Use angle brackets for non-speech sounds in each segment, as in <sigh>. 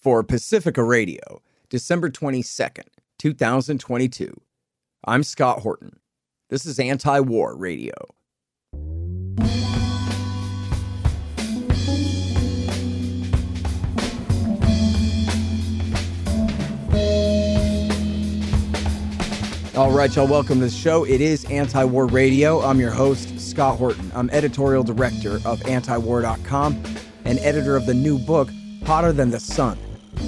for Pacifica Radio, December 22nd, 2022. I'm Scott Horton. This is Anti War Radio. All right, y'all, welcome to the show. It is Anti War Radio. I'm your host, Scott Horton. I'm editorial director of antiwar.com and editor of the new book, Hotter Than the Sun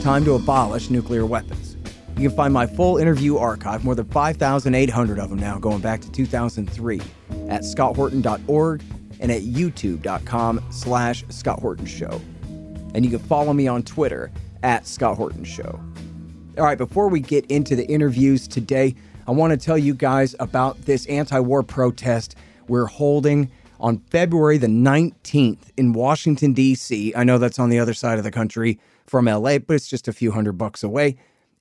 Time to Abolish Nuclear Weapons. You can find my full interview archive, more than 5,800 of them now, going back to 2003, at scotthorton.org and at youtube.com slash Scott Horton Show. And you can follow me on Twitter at Scott Horton Show. All right, before we get into the interviews today, I want to tell you guys about this anti war protest we're holding on February the 19th in Washington, D.C. I know that's on the other side of the country from LA, but it's just a few hundred bucks away.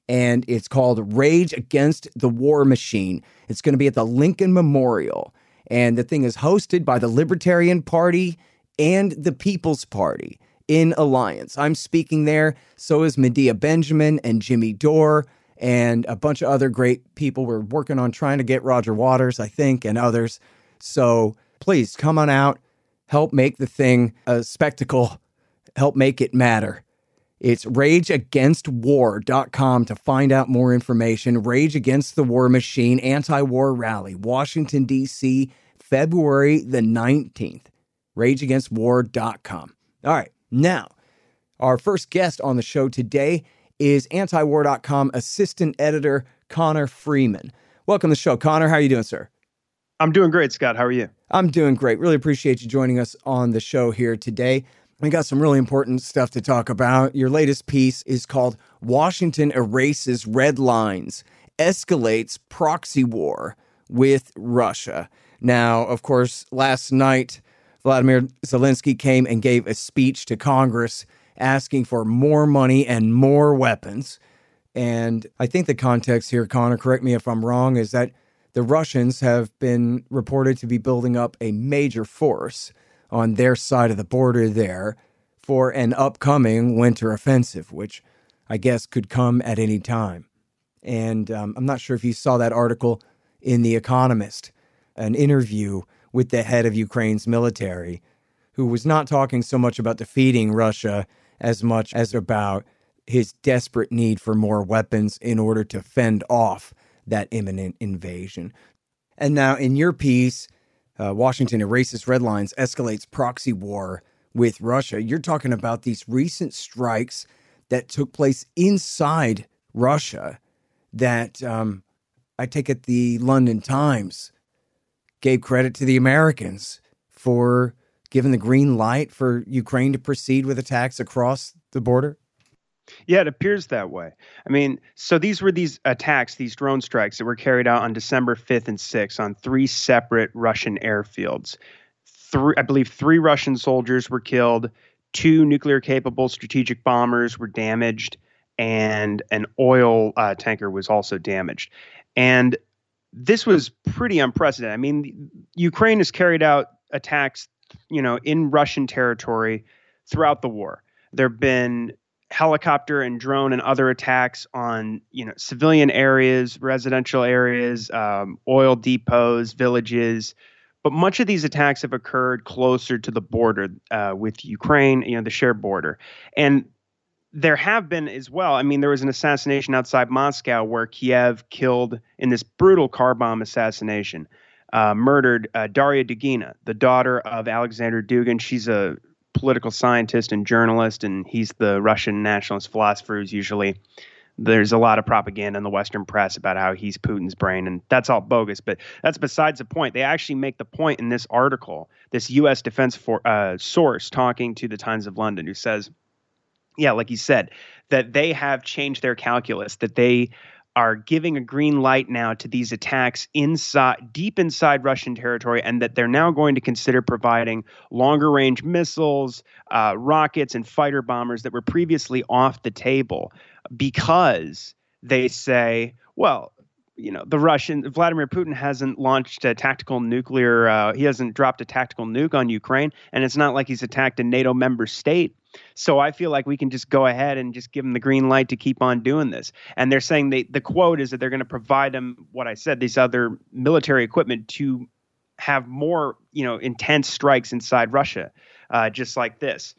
And it's called Rage Against the War Machine. It's going to be at the Lincoln Memorial. And the thing is hosted by the Libertarian Party and the People's Party in alliance. I'm speaking there. So is Medea Benjamin and Jimmy Dore and a bunch of other great people. We're working on trying to get Roger Waters, I think, and others. So please come on out, help make the thing a spectacle, help make it matter. It's rageagainstwar.com to find out more information. Rage Against the War Machine Anti War Rally, Washington, D.C., February the 19th. Rageagainstwar.com. All right, now, our first guest on the show today is antiwar.com assistant editor Connor Freeman. Welcome to the show. Connor, how are you doing, sir? I'm doing great, Scott. How are you? I'm doing great. Really appreciate you joining us on the show here today. We got some really important stuff to talk about. Your latest piece is called Washington Erases Red Lines, Escalates Proxy War with Russia. Now, of course, last night, Vladimir Zelensky came and gave a speech to Congress asking for more money and more weapons. And I think the context here, Connor, correct me if I'm wrong, is that the Russians have been reported to be building up a major force on their side of the border there for an upcoming winter offensive, which I guess could come at any time. And um, I'm not sure if you saw that article in The Economist, an interview with the head of Ukraine's military, who was not talking so much about defeating Russia as much as about his desperate need for more weapons in order to fend off that imminent invasion. And now, in your piece, uh, Washington erases red lines, escalates proxy war with Russia. You're talking about these recent strikes that took place inside Russia that um, I take it the London Times gave credit to the Americans for giving the green light for Ukraine to proceed with attacks across the border? Yeah, it appears that way. I mean, so these were these attacks, these drone strikes that were carried out on December 5th and 6th on three separate Russian airfields. Three, I believe three Russian soldiers were killed, two nuclear capable strategic bombers were damaged, and an oil uh, tanker was also damaged. And this was pretty unprecedented. I mean, Ukraine has carried out attacks, you know, in Russian territory throughout the war. There have been helicopter and drone and other attacks on you know civilian areas, residential areas, um, oil depots, villages. But much of these attacks have occurred closer to the border uh, with Ukraine, you know, the shared border. And there have been as well. I mean, there was an assassination outside Moscow where Kiev killed in this brutal car bomb assassination, uh, murdered uh, Daria Dugina, the daughter of Alexander Dugin. She's a political scientist and journalist, and he's the Russian nationalist philosopher who's usually there's a lot of propaganda in the Western press about how he's Putin's brain, and that's all bogus. But that's besides the point. They actually make the point in this article, this U.S. defense for, uh, source talking to the Times of London, who says, yeah, like he said, that they have changed their calculus, that they are giving a green light now to these attacks inside deep inside Russian territory, and that they're now going to consider providing longer range missiles, uh, rockets, and fighter bombers that were previously off the table because they say, well, you know, the Russian Vladimir Putin hasn't launched a tactical nuclear. Uh, he hasn't dropped a tactical nuke on Ukraine, and it's not like he's attacked a NATO member state So I feel like we can just go ahead and just give them the green light to keep on doing this. And they're saying they, the quote is that they're going to provide them what I said, these other military equipment to have more, you know, intense strikes inside Russia, uh, just like this.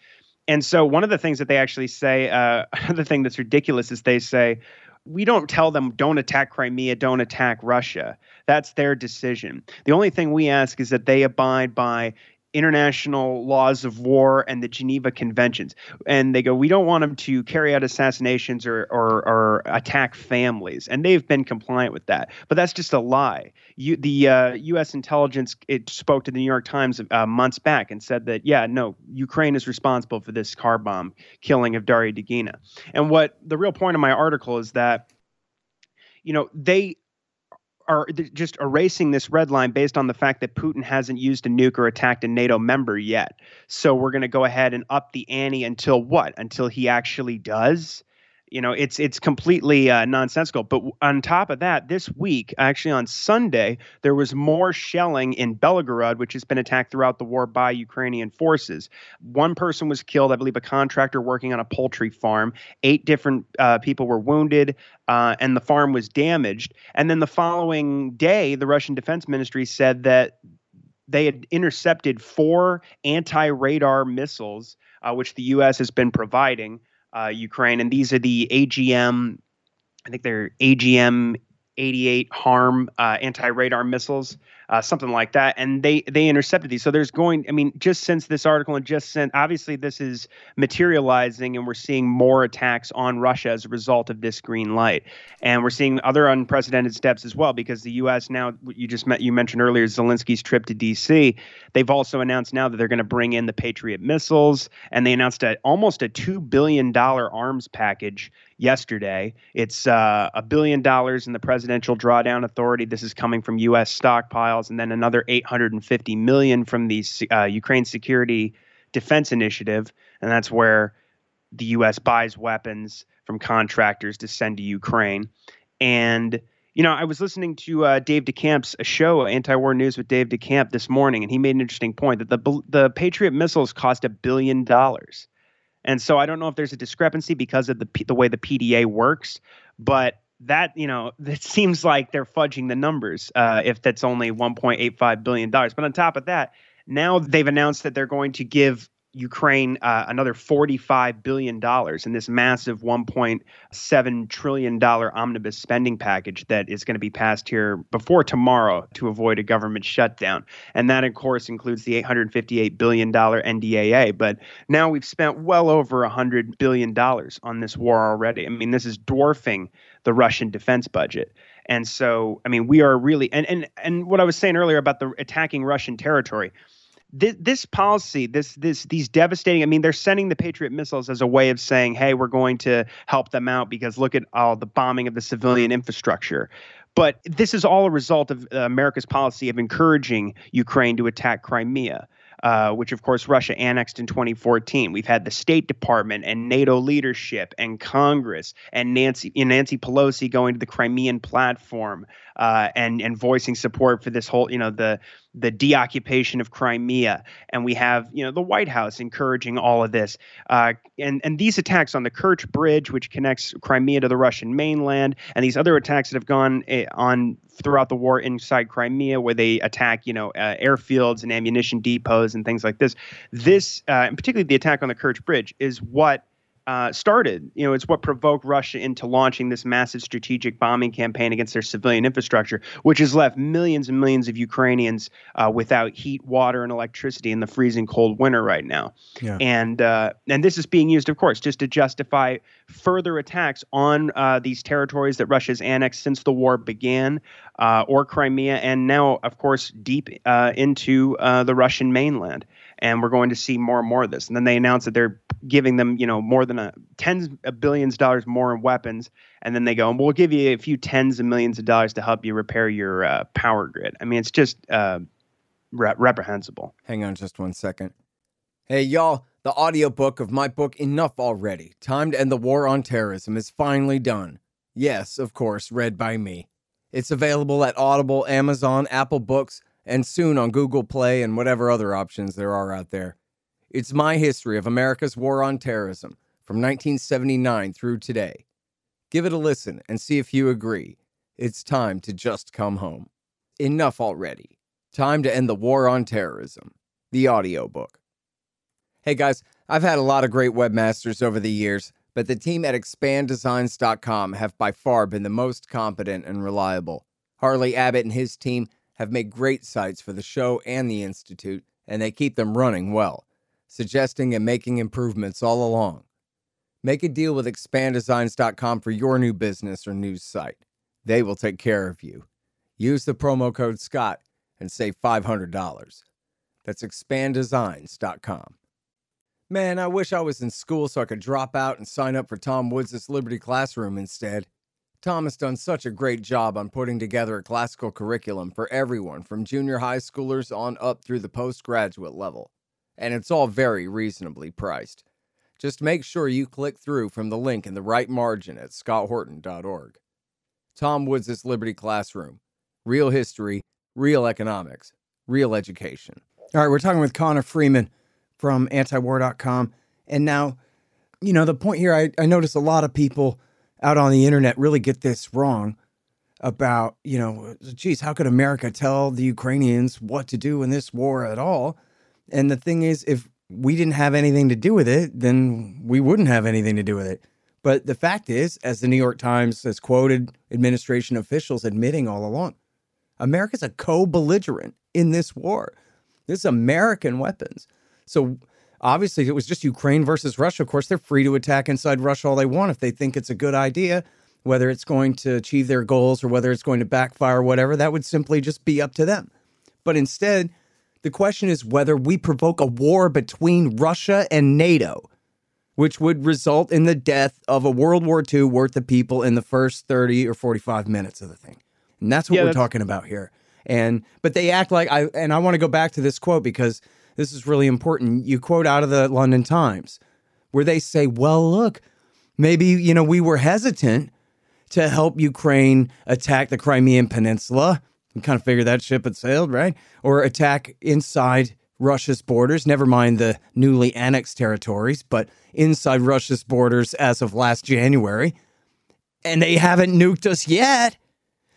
And so one of the things that they actually say, uh, <laughs> another thing that's ridiculous is they say, we don't tell them don't attack Crimea, don't attack Russia. That's their decision. The only thing we ask is that they abide by international laws of war and the Geneva Conventions. And they go, we don't want them to carry out assassinations or, or, or attack families. And they've been compliant with that. But that's just a lie. You, the uh, U.S. intelligence it spoke to the New York Times uh, months back and said that, yeah, no, Ukraine is responsible for this car bomb killing of Daria Dugina. And what the real point of my article is that, you know, they are just erasing this red line based on the fact that Putin hasn't used a nuke or attacked a NATO member yet. So we're going to go ahead and up the ante until what? Until he actually does you know it's it's completely uh, nonsensical. But on top of that this week actually on sunday there was more shelling in belgorod which has been attacked throughout the war by ukrainian forces. One person was killed i believe a contractor working on a poultry farm. Eight different uh, people were wounded uh, and the farm was damaged. And then the following day the russian defense ministry said that they had intercepted four anti-radar missiles uh, which the u.s has been providing uh, Ukraine, and these are the AGM. I think they're AGM 88 harm uh, anti-radar missiles uh, something like that and they they intercepted these. So there's going i mean just since this article and just since obviously this is materializing and we're seeing more attacks on russia as a result of this green light. And we're seeing other unprecedented steps as well because the us now you just met you mentioned earlier zelensky's trip to dc they've also announced now that they're going to bring in the patriot missiles and they announced a, almost a $2 billion arms package yesterday. It's uh, a billion dollars in the Presidential Drawdown Authority. This is coming from U.S. stockpiles, and then another 850 million from the uh, Ukraine Security Defense Initiative, and that's where the U.S. buys weapons from contractors to send to Ukraine. And you know, I was listening to uh, Dave DeCamp's show, Anti-War News with Dave DeCamp, this morning, and he made an interesting point that the the Patriot missiles cost a billion dollars. And so I don't know if there's a discrepancy because of the the way the PDA works, but that you know <laughs> it seems like they're fudging the numbers uh, if that's only 1.85 billion dollars. But on top of that, now they've announced that they're going to give Ukraine uh, another $45 billion in this massive $1.7 trillion omnibus spending package that is going to be passed here before tomorrow to avoid a government shutdown. And that, of course, includes the $858 billion NDAA. But now we've spent well over $100 billion on this war already. I mean, this is dwarfing the Russian defense budget. And so, I mean, we are really, and, and, and what I was saying earlier about the attacking Russian territory this, this policy, this this these devastating. I mean, they're sending the Patriot missiles as a way of saying, "Hey, we're going to help them out because look at all the bombing of the civilian infrastructure." But this is all a result of uh, America's policy of encouraging Ukraine to attack Crimea. Uh, which of course Russia annexed in 2014. We've had the State Department and NATO leadership and Congress and Nancy Nancy Pelosi going to the Crimean platform uh, and and voicing support for this whole, you know, the the deoccupation of Crimea, and we have you know the White House encouraging all of this, uh, and and these attacks on the Kerch Bridge, which connects Crimea to the Russian mainland, and these other attacks that have gone uh, on throughout the war inside Crimea, where they attack you know uh, airfields and ammunition depots and things like this. This, uh, and particularly the attack on the Kerch Bridge, is what uh, started. You know, it's what provoked Russia into launching this massive strategic bombing campaign against their civilian infrastructure, which has left millions and millions of Ukrainians uh, without heat, water, and electricity in the freezing cold winter right now. Yeah. And uh, and this is being used, of course, just to justify further attacks on uh, these territories that Russia's annexed since the war began, uh, or Crimea, and now, of course, deep uh, into the Russian mainland and we're going to see more and more of this. And then they announced that they're giving them, you know, more than a tens of billions of dollars more in weapons, and then they go, and we'll give you a few tens of millions of dollars to help you repair your uh, power grid. I mean, it's just uh, re- reprehensible. Hang on just one second. Hey, y'all, the audiobook of my book, Enough Already Time to End the War on Terrorism, is finally done. Yes, of course, read by me. It's available at Audible, Amazon, Apple Books, and soon on Google Play and whatever other options there are out there. It's my history of America's war on terrorism from 1979 through today. Give it a listen and see if you agree. It's time to just come home. Enough already. Time to end the war on terrorism. The audiobook. Hey guys, I've had a lot of great webmasters over the years, but the team at expanddesigns.com have by far been the most competent and reliable. Harley Abbott and his team have made great sites for the show and the Institute, and they keep them running well, suggesting and making improvements all along. Make a deal with expanddesigns.com for your new business or news site. They will take care of you. Use the promo code SCOTT and save $500. That's expanddesigns.com. Man, I wish I was in school so I could drop out and sign up for Tom Woods' Liberty Classroom instead. Tom has done such a great job on putting together a classical curriculum for everyone from junior high schoolers on up through the postgraduate level. And it's all very reasonably priced. Just make sure you click through from the link in the right margin at scotthorton.org. Tom Woods' Liberty Classroom. Real history, real economics, real education. All right, we're talking with Connor Freeman from antiwar.com. And now, you know, the point here, I, I notice a lot of people out on the internet really get this wrong about, you know, geez, how could America tell the Ukrainians what to do in this war at all? And the thing is, if we didn't have anything to do with it, then we wouldn't have anything to do with it. But the fact is, as the New York Times has quoted administration officials admitting all along, America's a co belligerent in this war. This is American weapons. So obviously, if it was just Ukraine versus Russia, of course, they're free to attack inside Russia all they want if they think it's a good idea, whether it's going to achieve their goals or whether it's going to backfire or whatever. That would simply just be up to them. But instead, the question is whether we provoke a war between Russia and NATO, which would result in the death of a World War II worth of people in the first 30 or 45 minutes of the thing. And that's what yeah, we're that's... talking about here. And but they act like I and I want to go back to this quote because this is really important. You quote out of the London Times where they say, well, look, maybe, you know, we were hesitant to help Ukraine attack the Crimean Peninsula. We kind of figured that ship had sailed, right? Or attack inside Russia's borders, never mind the newly annexed territories, but inside Russia's borders as of last January. And they haven't nuked us yet.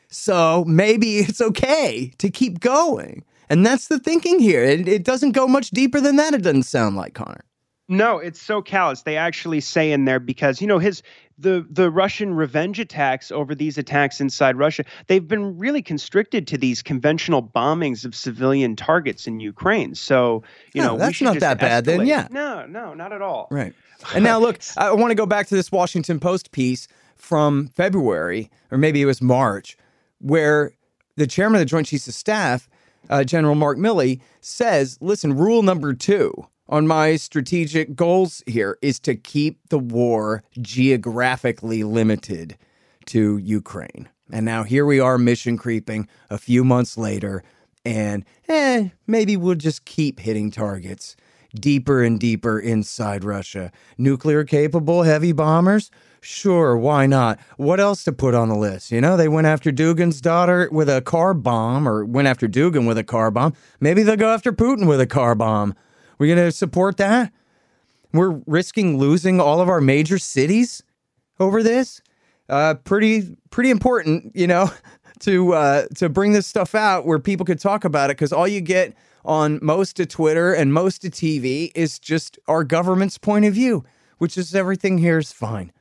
So maybe it's okay to keep going. And that's the thinking here. It, it doesn't go much deeper than that, it doesn't sound like, Connor. No, it's so callous. They actually say in there because you know his the the Russian revenge attacks over these attacks inside Russia. They've been really constricted to these conventional bombings of civilian targets in Ukraine. So you know that's not that bad. Escalate. Then yeah, no, no, not at all. Right. And now look, <laughs> I want to go back to this Washington Post piece from February or maybe it was March, where the chairman of the Joint Chiefs of Staff uh, General Mark Milley says, listen, rule number two on my strategic goals here is to keep the war geographically limited to Ukraine. And now here we are, mission creeping a few months later, and eh, maybe we'll just keep hitting targets deeper and deeper inside Russia. Nuclear capable heavy bombers? Sure, why not? What else to put on the list? You know, they went after Dugin's daughter with a car bomb, or went after Dugin with a car bomb. Maybe they'll go after Putin with a car bomb. We're going to support that? We're risking losing all of our major cities over this. Uh, pretty, pretty important, you know, <laughs> to uh, to bring this stuff out where people could talk about it. Because all you get on most of Twitter and most of TV is just our government's point of view, which is everything here is fine.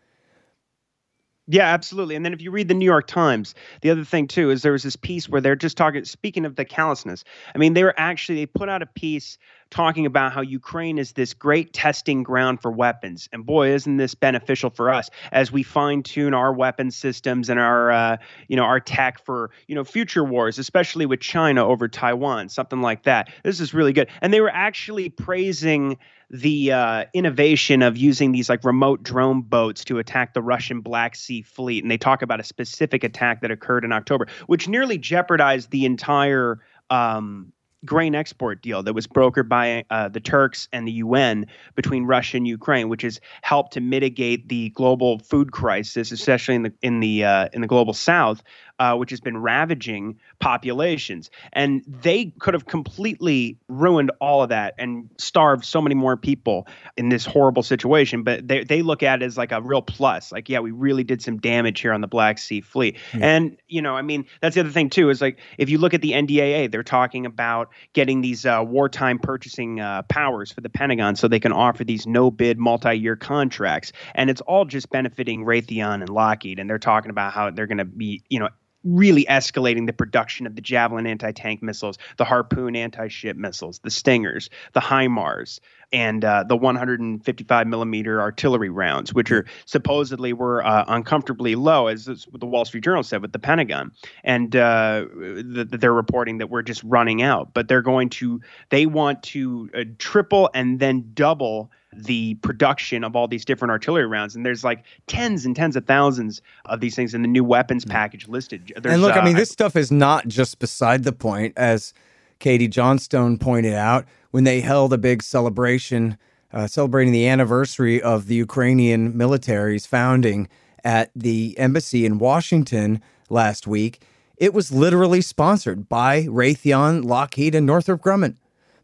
Yeah, absolutely. And then if you read the New York Times, the other thing too is there was this piece where they're just talking. Speaking of the callousness, I mean, they were actually they put out a piece talking about how Ukraine is this great testing ground for weapons, and boy, isn't this beneficial for us as we fine tune our weapon systems and our uh, you know our tech for you know future wars, especially with China over Taiwan, something like that. This is really good, and they were actually praising the uh, innovation of using these like remote drone boats to attack the Russian Black Sea fleet. And they talk about a specific attack that occurred in October, which nearly jeopardized the entire um, grain export deal that was brokered by uh, the Turks and the UN between Russia and Ukraine, which has helped to mitigate the global food crisis, especially in the in the uh, in the global South, uh, which has been ravaging populations. And they could have completely ruined all of that and starved so many more people in this horrible situation. But they, they look at it as like a real plus. Like, yeah, we really did some damage here on the Black Sea Fleet. And, you know, I mean, that's the other thing, too, is like if you look at the NDAA, they're talking about getting these uh, wartime purchasing uh, powers for the Pentagon so they can offer these no bid multi year contracts. And it's all just benefiting Raytheon and Lockheed. And they're talking about how they're going to be, you know, really escalating the production of the Javelin anti tank missiles, the Harpoon anti ship missiles, the Stingers, the HIMARS, and uh, the 155 millimeter artillery rounds, which are supposedly were uh, uncomfortably low, as the Wall Street Journal said with the Pentagon. And uh, the, they're reporting that we're just running out, but they're going to, they want to uh, triple and then double the production of all these different artillery rounds. And there's like tens and tens of thousands of these things in the new weapons package listed. There's, and look, uh, I mean, this stuff is not just beside the point, as Katie Johnstone pointed out when they held a big celebration uh, celebrating the anniversary of the Ukrainian military's founding at the embassy in Washington last week. It was literally sponsored by Raytheon, Lockheed, and Northrop Grumman.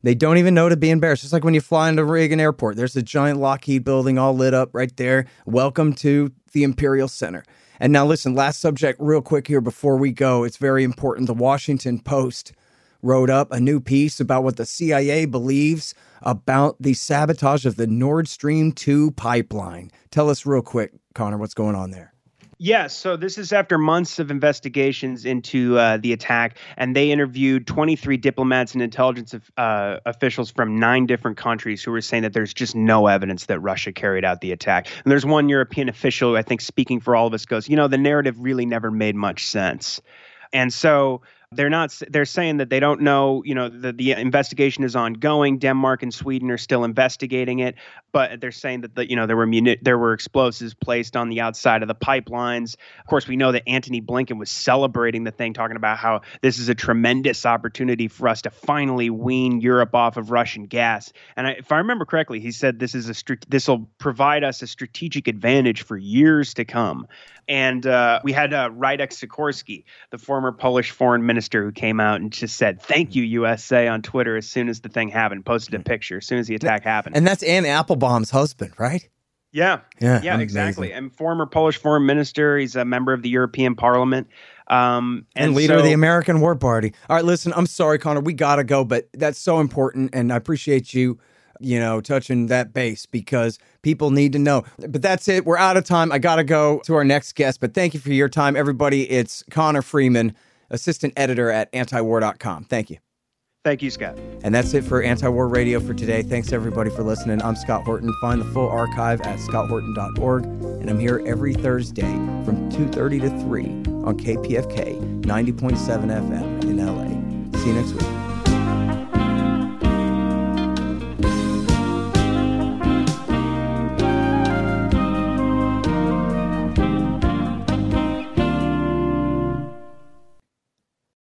They don't even know to be embarrassed. Just like when you fly into Reagan Airport, there's a giant Lockheed building all lit up right there. Welcome to the Imperial Center. And now, listen, last subject, real quick here before we go. It's very important. The Washington Post wrote up a new piece about what the CIA believes about the sabotage of the Nord Stream 2 pipeline. Tell us real quick, Connor, what's going on there. Yes. So this is after months of investigations into uh, the attack, and they interviewed 23 diplomats and intelligence uh, officials from nine different countries who were saying that there's just no evidence that Russia carried out the attack. And there's one European official, I think, speaking for all of us, goes, you know, the narrative really never made much sense. And so they're not. They're saying that they don't know. You know, the the investigation is ongoing. Denmark and Sweden are still investigating it, but they're saying that the you know there were muni- there were explosives placed on the outside of the pipelines. Of course, we know that Antony Blinken was celebrating the thing, talking about how this is a tremendous opportunity for us to finally wean Europe off of Russian gas. And I, if I remember correctly, he said this is a this will provide us a strategic advantage for years to come. And uh, we had uh, Sikorski, the former Polish foreign minister, who came out and just said, Thank you, USA, on Twitter as soon as the thing happened, posted a picture as soon as the attack happened. And that's Anne Applebaum's husband, right? Yeah. Yeah. Yeah, amazing. exactly. And former Polish foreign minister. He's a member of the European Parliament. Um, and, and leader so, of the American War Party. All right, listen, I'm sorry, Connor. We got to go, but that's so important. And I appreciate you you know, touching that base because people need to know. But that's it. We're out of time. I got to go to our next guest. But thank you for your time, everybody. It's Connor Freeman, assistant editor at antiwar.com. Thank you. Thank you, Scott. And that's it for Antiwar Radio for today. Thanks everybody for listening. I'm Scott Horton. Find the full archive at scotthorton.org. And I'm here every Thursday from 2.30 to 3 on KPFK 90.7 FM in LA. See you next week.